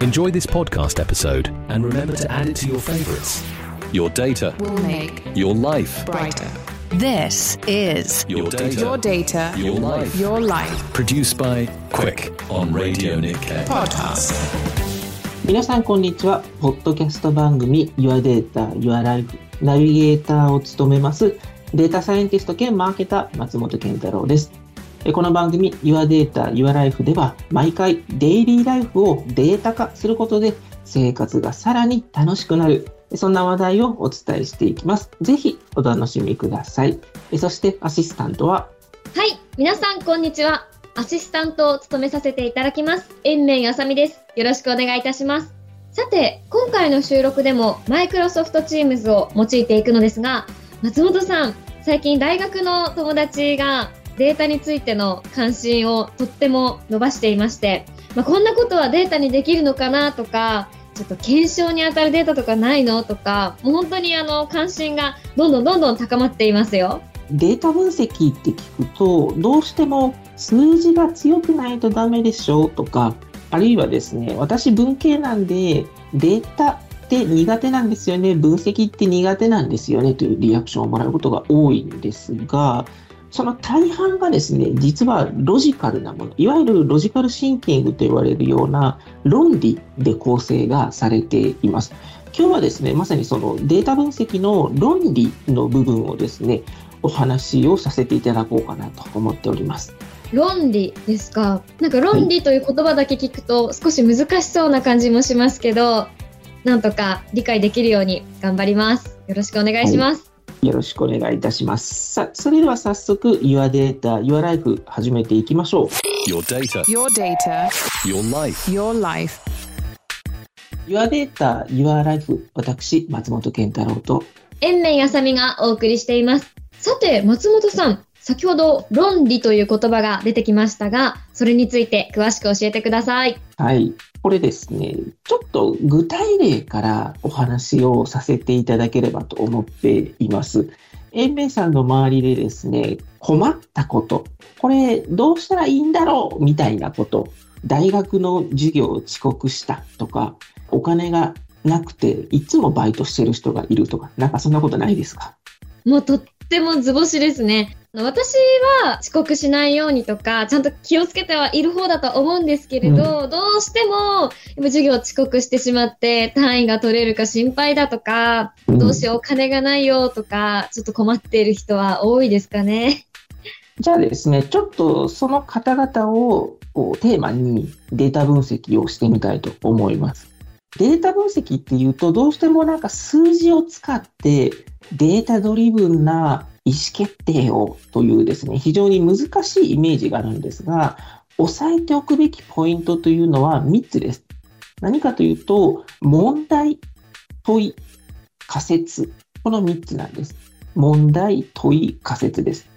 Enjoy this podcast episode and remember to add it to your favorites. Your data, will make your life, brighter. This is your data, your data, your life. your life Produced by Quick on Radio Nikkei. podcast. 皆さんこんにちは。ポッドキャスト番組 Your Data, Your Life ナビゲーターを務めますデータサイエンティスト兼マーケター松本健太郎です。 えこの番組 Your Data, Your Life では毎回デイリーライフをデータ化することで生活がさらに楽しくなる。そんな話題をお伝えしていきます。ぜひお楽しみください。えそしてアシスタントは？はい、皆さんこんにちは。アシスタントを務めさせていただきます。延命あさみです。よろしくお願いいたします。さて、今回の収録でもマイクロソフトチームズを用いていくのですが、松本さん、最近大学の友達がデータについての関心をとっても伸ばしていまして、まあ、こんなことはデータにできるのかなとか、ちょっと検証に当たるデータとかないのとか、もう本当にあの関心がどんどんどんどん高まっていますよ。データ分析って聞くと、どうしても数字が強くないとダメでしょうとか、あるいはですね、私文系なんでデータって苦手なんですよね、分析って苦手なんですよねというリアクションをもらうことが多いんですが、その大半がですね、実はロジカルなもの、いわゆるロジカルシンキングと言われるような論理で構成がされています。今日はですね、まさにそのデータ分析の論理の部分をですね、お話をさせていただこうかなと思っております。論理ですか？なんか論理という言葉だけ聞くと少し難しそうな感じもしますけど、なんとか理解できるように頑張ります。よろしくお願いします。よろしくお願いいたします。さあ、それでは早速、Your Data, Your Life 始めていきましょう。Your data, Your data, your life. your life. Your Data, Your Life 私、松本健太郎と延命あさみがお送りしています。さて、松本さん、先ほど論理という言葉が出てきましたが、それについて詳しく教えてください。はい。これですね、ちょっと具体例からお話をさせていただければと思っています。延命さんの周りでですね、困ったこと、これどうしたらいいんだろうみたいなこと、大学の授業を遅刻したとか、お金がなくていつもバイトしてる人がいるとか、なんかそんなことないですか？もうとっても図星ですね。私は遅刻しないようにとか、ちゃんと気をつけてはいる方だと思うんですけれど、どうしても今授業遅刻してしまって単位が取れるか心配だとか、うんどうしようお金がないよとか、ちょっと困っている人は多いですかね。じゃあですね、ちょっとその方々をテーマにデータ分析をしてみたいと思います。データ分析っていうと、どうしてもなんか数字を使ってデータドリブンな意思決定をというですね、非常に難しいイメージがあるんですが、押さえておくべきポイントというのは3つです。何かというと、問題、問い、仮説。この3つなんです。問題、問い、仮説です。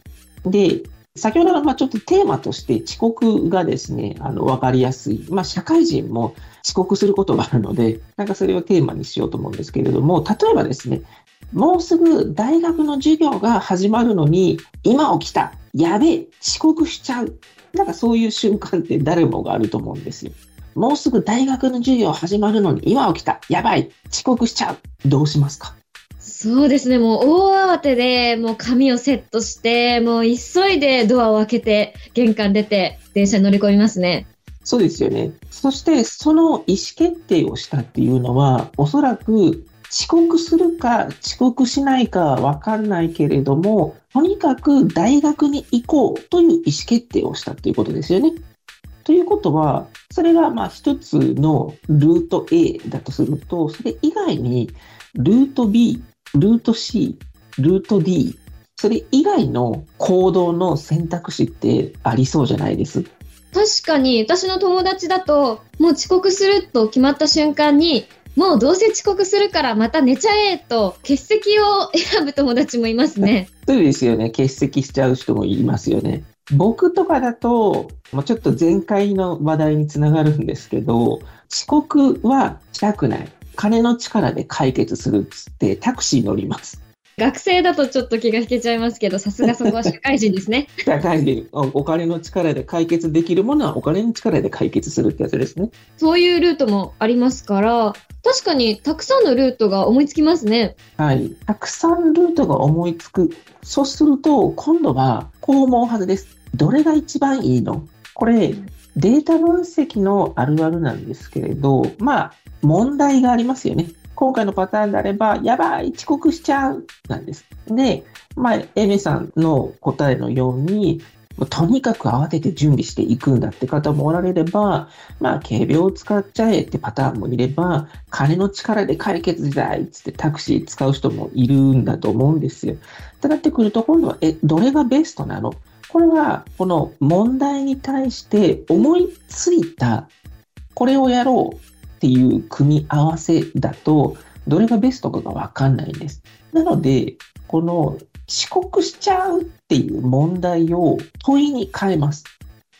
で、先ほどの、ちょっとテーマとして遅刻がですね、あの、わかりやすい。まあ、社会人も遅刻することがあるので、なんかそれをテーマにしようと思うんですけれども、例えばですね、もうすぐ大学の授業が始まるのに、今起きた。やべえ、遅刻しちゃう。なんかそういう瞬間って誰もがあると思うんですよ。もうすぐ大学の授業始まるのに、今起きた。やばい、遅刻しちゃう。どうしますか？そうですね、もう大慌てで、もう紙をセットして、もう急いでドアを開けて、玄関出て、電車に乗り込みますね。そうですよね。そして、その意思決定をしたっていうのは、おそらく遅刻するか遅刻しないかはわかんないけれども、とにかく大学に行こうという意思決定をしたということですよね。ということは、それがまあ一つのルート A だとすると、それ以外にルート B、ルート C、ルート D、それ以外の行動の選択肢ってありそうじゃないです確かに、私の友達だと、もう遅刻すると決まった瞬間に、もうどうせ遅刻するからまた寝ちゃえと欠席を選ぶ友達もいますね。そうですよね。欠席しちゃう人もいますよね。僕とかだと、もうちょっと前回の話題につながるんですけど、遅刻はしたくない。金の力で解決するっつってタクシー乗ります。学生だとちょっと気が引けちゃいますけど、さすがそこは社会人ですね。社会人、おお金の力で解決できるものはお金の力で解決するってやつですね。そういうルートもありますから、確かにたくさんのルートが思いつきますね。はい。たくさんルートが思いつく。そうすると、今度はこう思うはずです。どれが一番いいの？これ、データ分析のあるあるなんですけれど、まあ、問題がありますよね。今回のパターンであれば、やばい、遅刻しちゃう、なんです。で、まあ、エメさんの答えのように、とにかく慌てて準備していくんだって方もおられれば、まあ、軽病を使っちゃえってパターンもいれば、金の力で解決時代っつってタクシー使う人もいるんだと思うんですよ。ってなってくると、今度は、え、どれがベストなの？これは、この問題に対して思いついた、これをやろうっていう組み合わせだと、どれがベストかがわかんないんです。なので、この遅刻しちゃうっていう問題を問いに変えます。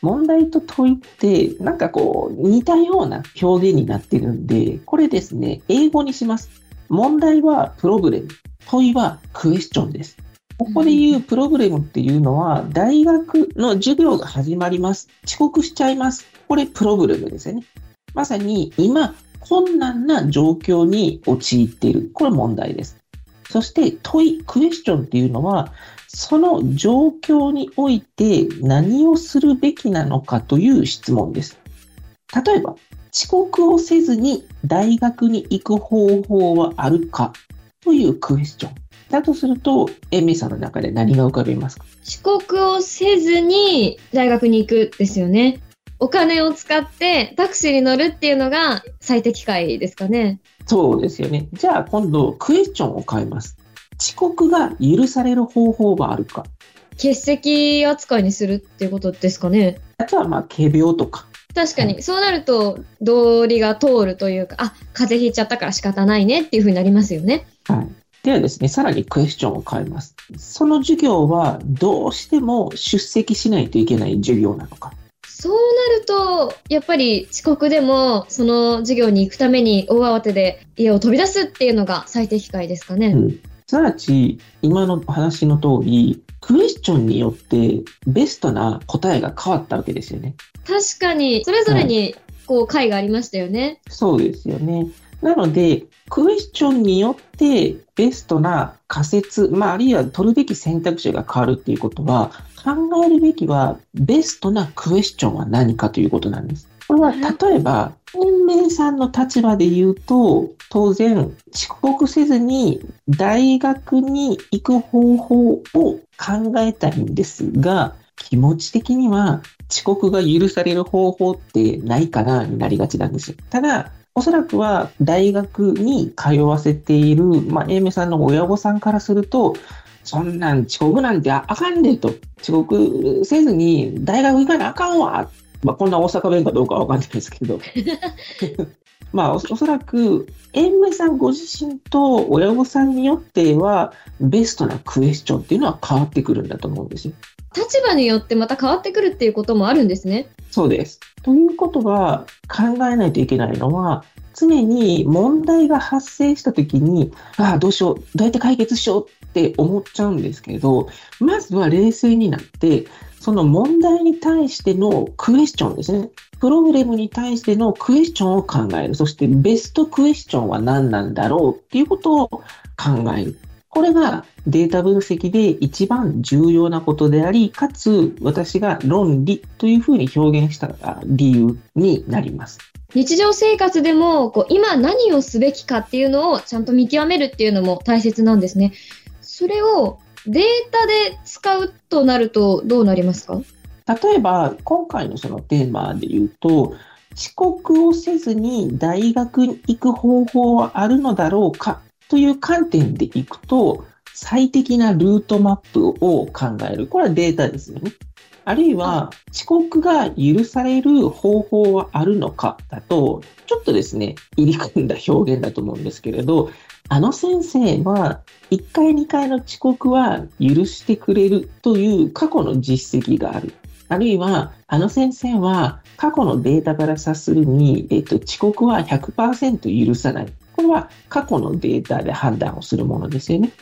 問題と問いって、なんかこう、似たような表現になってるんで、これですね、英語にします。問題はプログレム、問いはクエスチョンです。ここで言うプログレムっていうのは、大学の授業が始まります。遅刻しちゃいます。これプログレムですよね。まさに今、困難な状況に陥っている。これ問題です。そして問い、クエスチョンっていうのは、その状況において何をするべきなのかという質問です。例えば、遅刻をせずに大学に行く方法はあるかというクエスチョン。だとすると、エミさんの中で何が浮かびますか？遅刻をせずに大学に行くですよね。お金を使ってタクシーに乗るっていうのが最適解ですかね。そうですよね。じゃあ今度、クエスチョンを変えます。遅刻が許される方法はあるか欠席扱いにするっていうことですかね。あとはまあ、軽病とか。確かに、そうなると道理が通るというか、あ、風邪ひいちゃったから仕方ないねっていうふうになりますよね。はい。ではですね、さらにクエスチョンを変えます。その授業はどうしても出席しないといけない授業なのか。そうなると、やっぱり遅刻でもその授業に行くために大慌てで家を飛び出すっていうのが最適解ですかね。うん。すなわち、今の話の通り、クエスチョンによってベストな答えが変わったわけですよね。確かに、それぞれにこう解がありましたよね。そうですよね。なので、クエスチョンによってベストな仮説、まあ、あるいは取るべき選択肢が変わるっていうことは、考えるべきはベストなクエスチョンは何かということなんです。これは例えば、天明さんの立場で言うと、当然遅刻せずに大学に行く方法を考えたいんですが、気持ち的には遅刻が許される方法ってないかなになりがちなんですよ。ただ、おそらくは大学に通わせている、まあ、エイメさんの親御さんからすると、そんなん遅刻なんてあかんねと。遅刻せずに大学行かなあかんわ。まあ、こんな大阪弁かどうかはわかんないですけど。まあお、おそらく、エイメさんご自身と親御さんによっては、ベストなクエスチョンっていうのは変わってくるんだと思うんですよ。立場によってまた変わってくるっていうこともあるんですね。そうです。ということは、考えないといけないのは、常に問題が発生したときに、ああ、どうしよう、どうやって解決しようって思っちゃうんですけど、まずは冷静になって、その問題に対してのクエスチョンですね。プログラムに対してのクエスチョンを考える。そしてベストクエスチョンは何なんだろうっていうことを考える。これがデータ分析で一番重要なことであり、かつ私が論理というふうに表現した理由になります。日常生活でもこう今何をすべきかっていうのをちゃんと見極めるっていうのも大切なんですね。それをデータで使うとなるとどうなりますか？例えば、今回のそのテーマで言うと、遅刻をせずに大学に行く方法はあるのだろうかという観点でいくと、最適なルートマップを考える。これはデータですよね。あるいは、遅刻が許される方法はあるのかだと、ちょっとですね、入り組んだ表現だと思うんですけれど、あの先生は、1回2回の遅刻は許してくれるという過去の実績がある。あるいは、あの先生は過去のデータから察するに、えっと、遅刻は100%許さない。これは過去のデータで判断をするものですよね。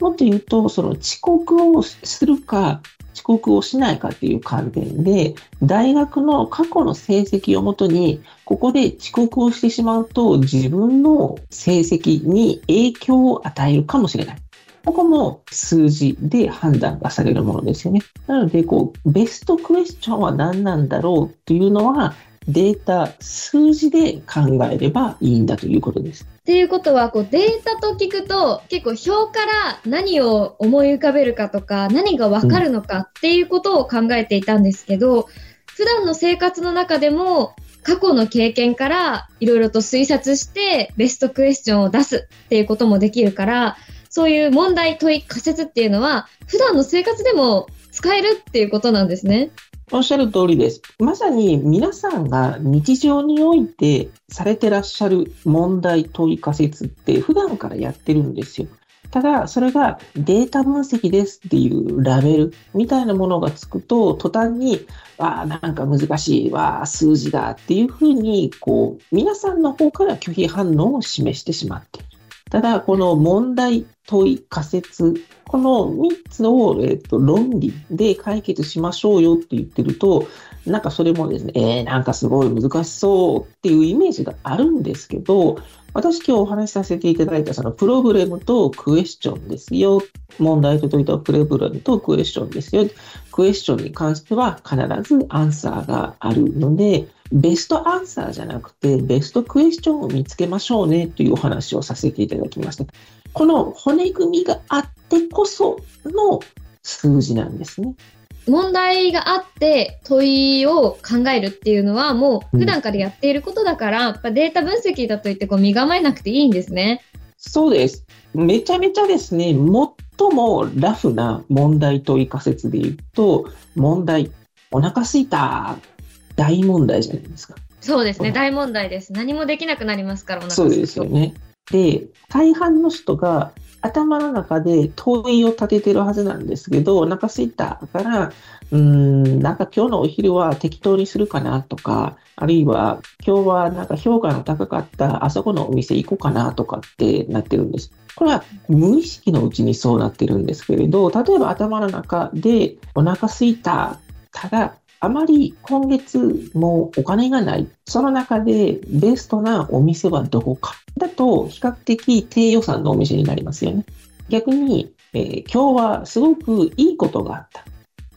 もっと言うと、その遅刻をするか、遅刻をしないかっていう観点で、大学の過去の成績をもとに、ここで遅刻をしてしまうと、自分の成績に影響を与えるかもしれない。ここも数字で判断がされるものですよね。なので、こう、ベストクエスチョンは何なんだろうっていうのは、データ、数字で考えればいいんだということです。っていうことは、こう、データと聞くと、結構表から何を思い浮かべるかとか、何がわかるのかっていうことを考えていたんですけど、うん、普段の生活の中でも、過去の経験からいろいろと推察してベストクエスチョンを出すっていうこともできるから、そういう問題、問い、仮説っていうのは、普段の生活でも使えるっていうことなんですね。おっしゃる通りです。まさに皆さんが日常においてされてらっしゃる問題問い仮説って普段からやってるんですよ。ただ、それがデータ分析ですっていうラベルみたいなものがつくと、途端に、ああ、なんか難しいわ、数字だっていうふうに、こう、皆さんの方から拒否反応を示してしまっている。ただ、この問題、問い、仮説、この3つを、えっと、論理で解決しましょうよって言ってると、なんかそれもですね、えー、なんかすごい難しそうっていうイメージがあるんですけど、私今日お話しさせていただいたそのプロブレムとクエスチョンですよ。問題と解いたプロブレムとクエスチョンですよ。クエスチョンに関しては必ずアンサーがあるので、ベストアンサーじゃなくて、ベストクエスチョンを見つけましょうねというお話をさせていただきました。この骨組みがあってこその数字なんですね。問題があって問いを考えるっていうのはもう普段からやっていることだから、うん、やっぱデータ分析だといってこう身構えなくていいんですね。そうです。めちゃめちゃですね、最もラフな問題問い仮説で言うと、問題、お腹すいた大問題じゃないですか。そうですね、大問題です。何もできなくなりますから、そうですよね。で、大半の人が頭の中で問いを立ててるはずなんですけど、お腹すいたから、うーん、なんか今日のお昼は適当にするかなとか、あるいは今日はなんか評価の高かったあそこのお店行こうかなとかってなってるんです。これは無意識のうちにそうなってるんですけれど、例えば頭の中でお腹すいた、ただあまり今月もお金がない。その中でベストなお店はどこか。だと比較的低予算のお店になりますよね。逆に、えー、今日はすごくいいことがあった。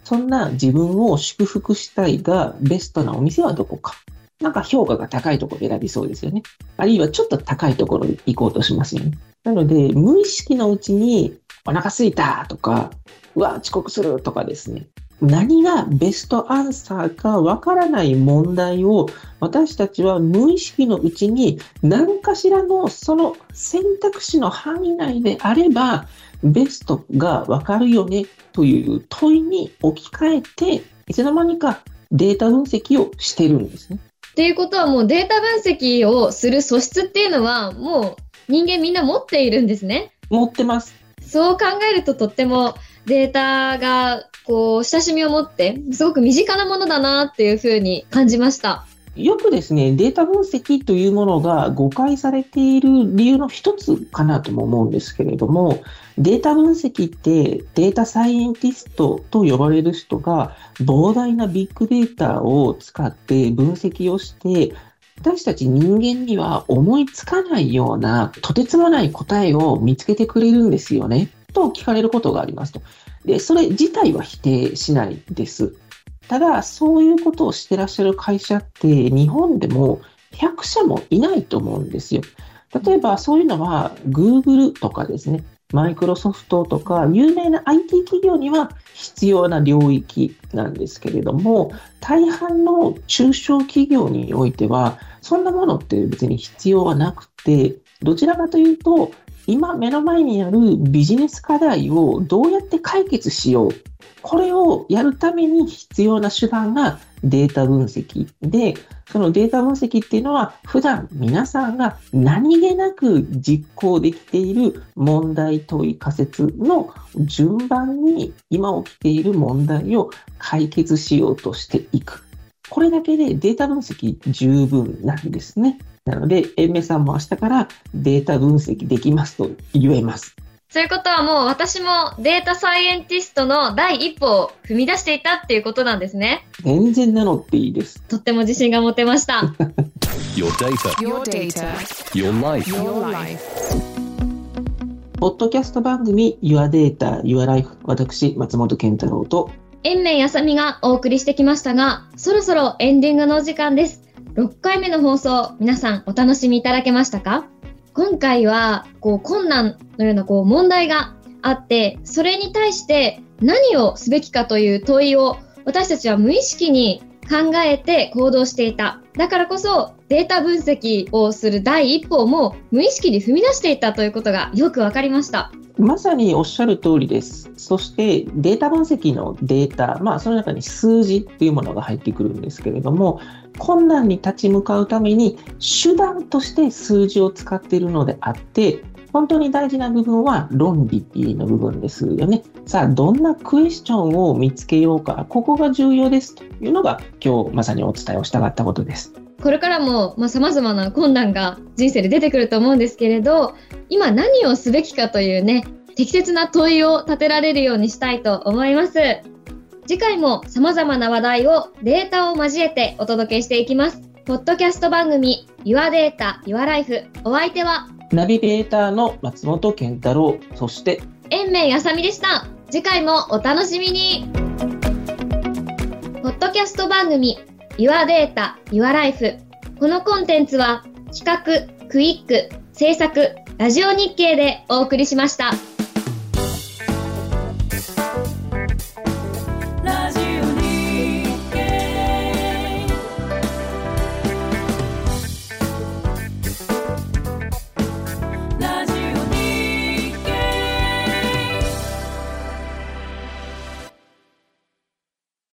そんな自分を祝福したいがベストなお店はどこか。なんか評価が高いところ選びそうですよね。あるいはちょっと高いところに行こうとしますよね。なので、無意識のうちにお腹すいたとか、うわ、遅刻するとかですね。何がベストアンサーかわからない問題を私たちは無意識のうちに何かしらのその選択肢の範囲内であればベストがわかるよねという問いに置き換えていつの間にかデータ分析をしてるんですね。っていうことはもうデータ分析をする素質っていうのはもう人間みんな持っているんですね。持ってます。そう考えるととってもデータがこう親しみを持ってすごく身近なものだなっていうふうに感じました。よくですね、データ分析というものが誤解されている理由の一つかなとも思うんですけれども、データ分析ってデータサイエンティストと呼ばれる人が膨大なビッグデータを使って分析をして、私たち人間には思いつかないようなとてつもない答えを見つけてくれるんですよね。と聞かれることがありますと。で、それ自体は否定しないです。ただ、そういうことをしてらっしゃる会社って日本でも100社もいないと思うんですよ。例えばそういうのは Google とかですね、マイクロソフトとか有名な IT 企業には必要な領域なんですけれども、大半の中小企業においては、そんなものって別に必要はなくて、どちらかというと、今目の前にあるビジネス課題をどうやって解決しよう。これをやるために必要な手段がデータ分析で、そのデータ分析っていうのは普段皆さんが何気なく実行できている問題問い仮説の順番に今起きている問題を解決しようとしていく。これだけでデータ分析十分なんですね。なので、エンメさんも明日からデータ分析できますと言えます。そういうことはもう私もデータサイエンティストの第一歩を踏み出していたっていうことなんですね。全然なのっていいです。とっても自信が持てました。Your data, Your data, your life. your life. ポッドキャスト番組 Your Data, Your Life 私、松本健太郎と延命あさみがお送りしてきましたが、そろそろエンディングのお時間です。6回目の放送、皆さんお楽しみいただけましたか？今回は、こう、困難のようなこう問題があって、それに対して何をすべきかという問いを私たちは無意識に考えて行動していた。だからこそデータ分析をする第一歩も無意識に踏み出していたということがよくわかりました。まさにおっしゃる通りです。そしてデータ分析のデータ、まあその中に数字っていうものが入ってくるんですけれども、困難に立ち向かうために手段として数字を使っているのであって、本当に大事な部分は論理の部分ですよね。さあ、どんなクエスチョンを見つけようか、ここが重要ですというのが今日まさにお伝えをしたかったことです。これからも、まあ、様々な困難が人生で出てくると思うんですけれど、今何をすべきかというね、適切な問いを立てられるようにしたいと思います。次回も様々な話題をデータを交えてお届けしていきます。ポッドキャスト番組 Your Data, Your Life お相手はナビゲーターの松本健太郎、そして延命あさみでした。次回もお楽しみにポッドキャスト番組 Your Data, Your Life このコンテンツは企画、クイック、制作、ラジオ日経でお送りしました。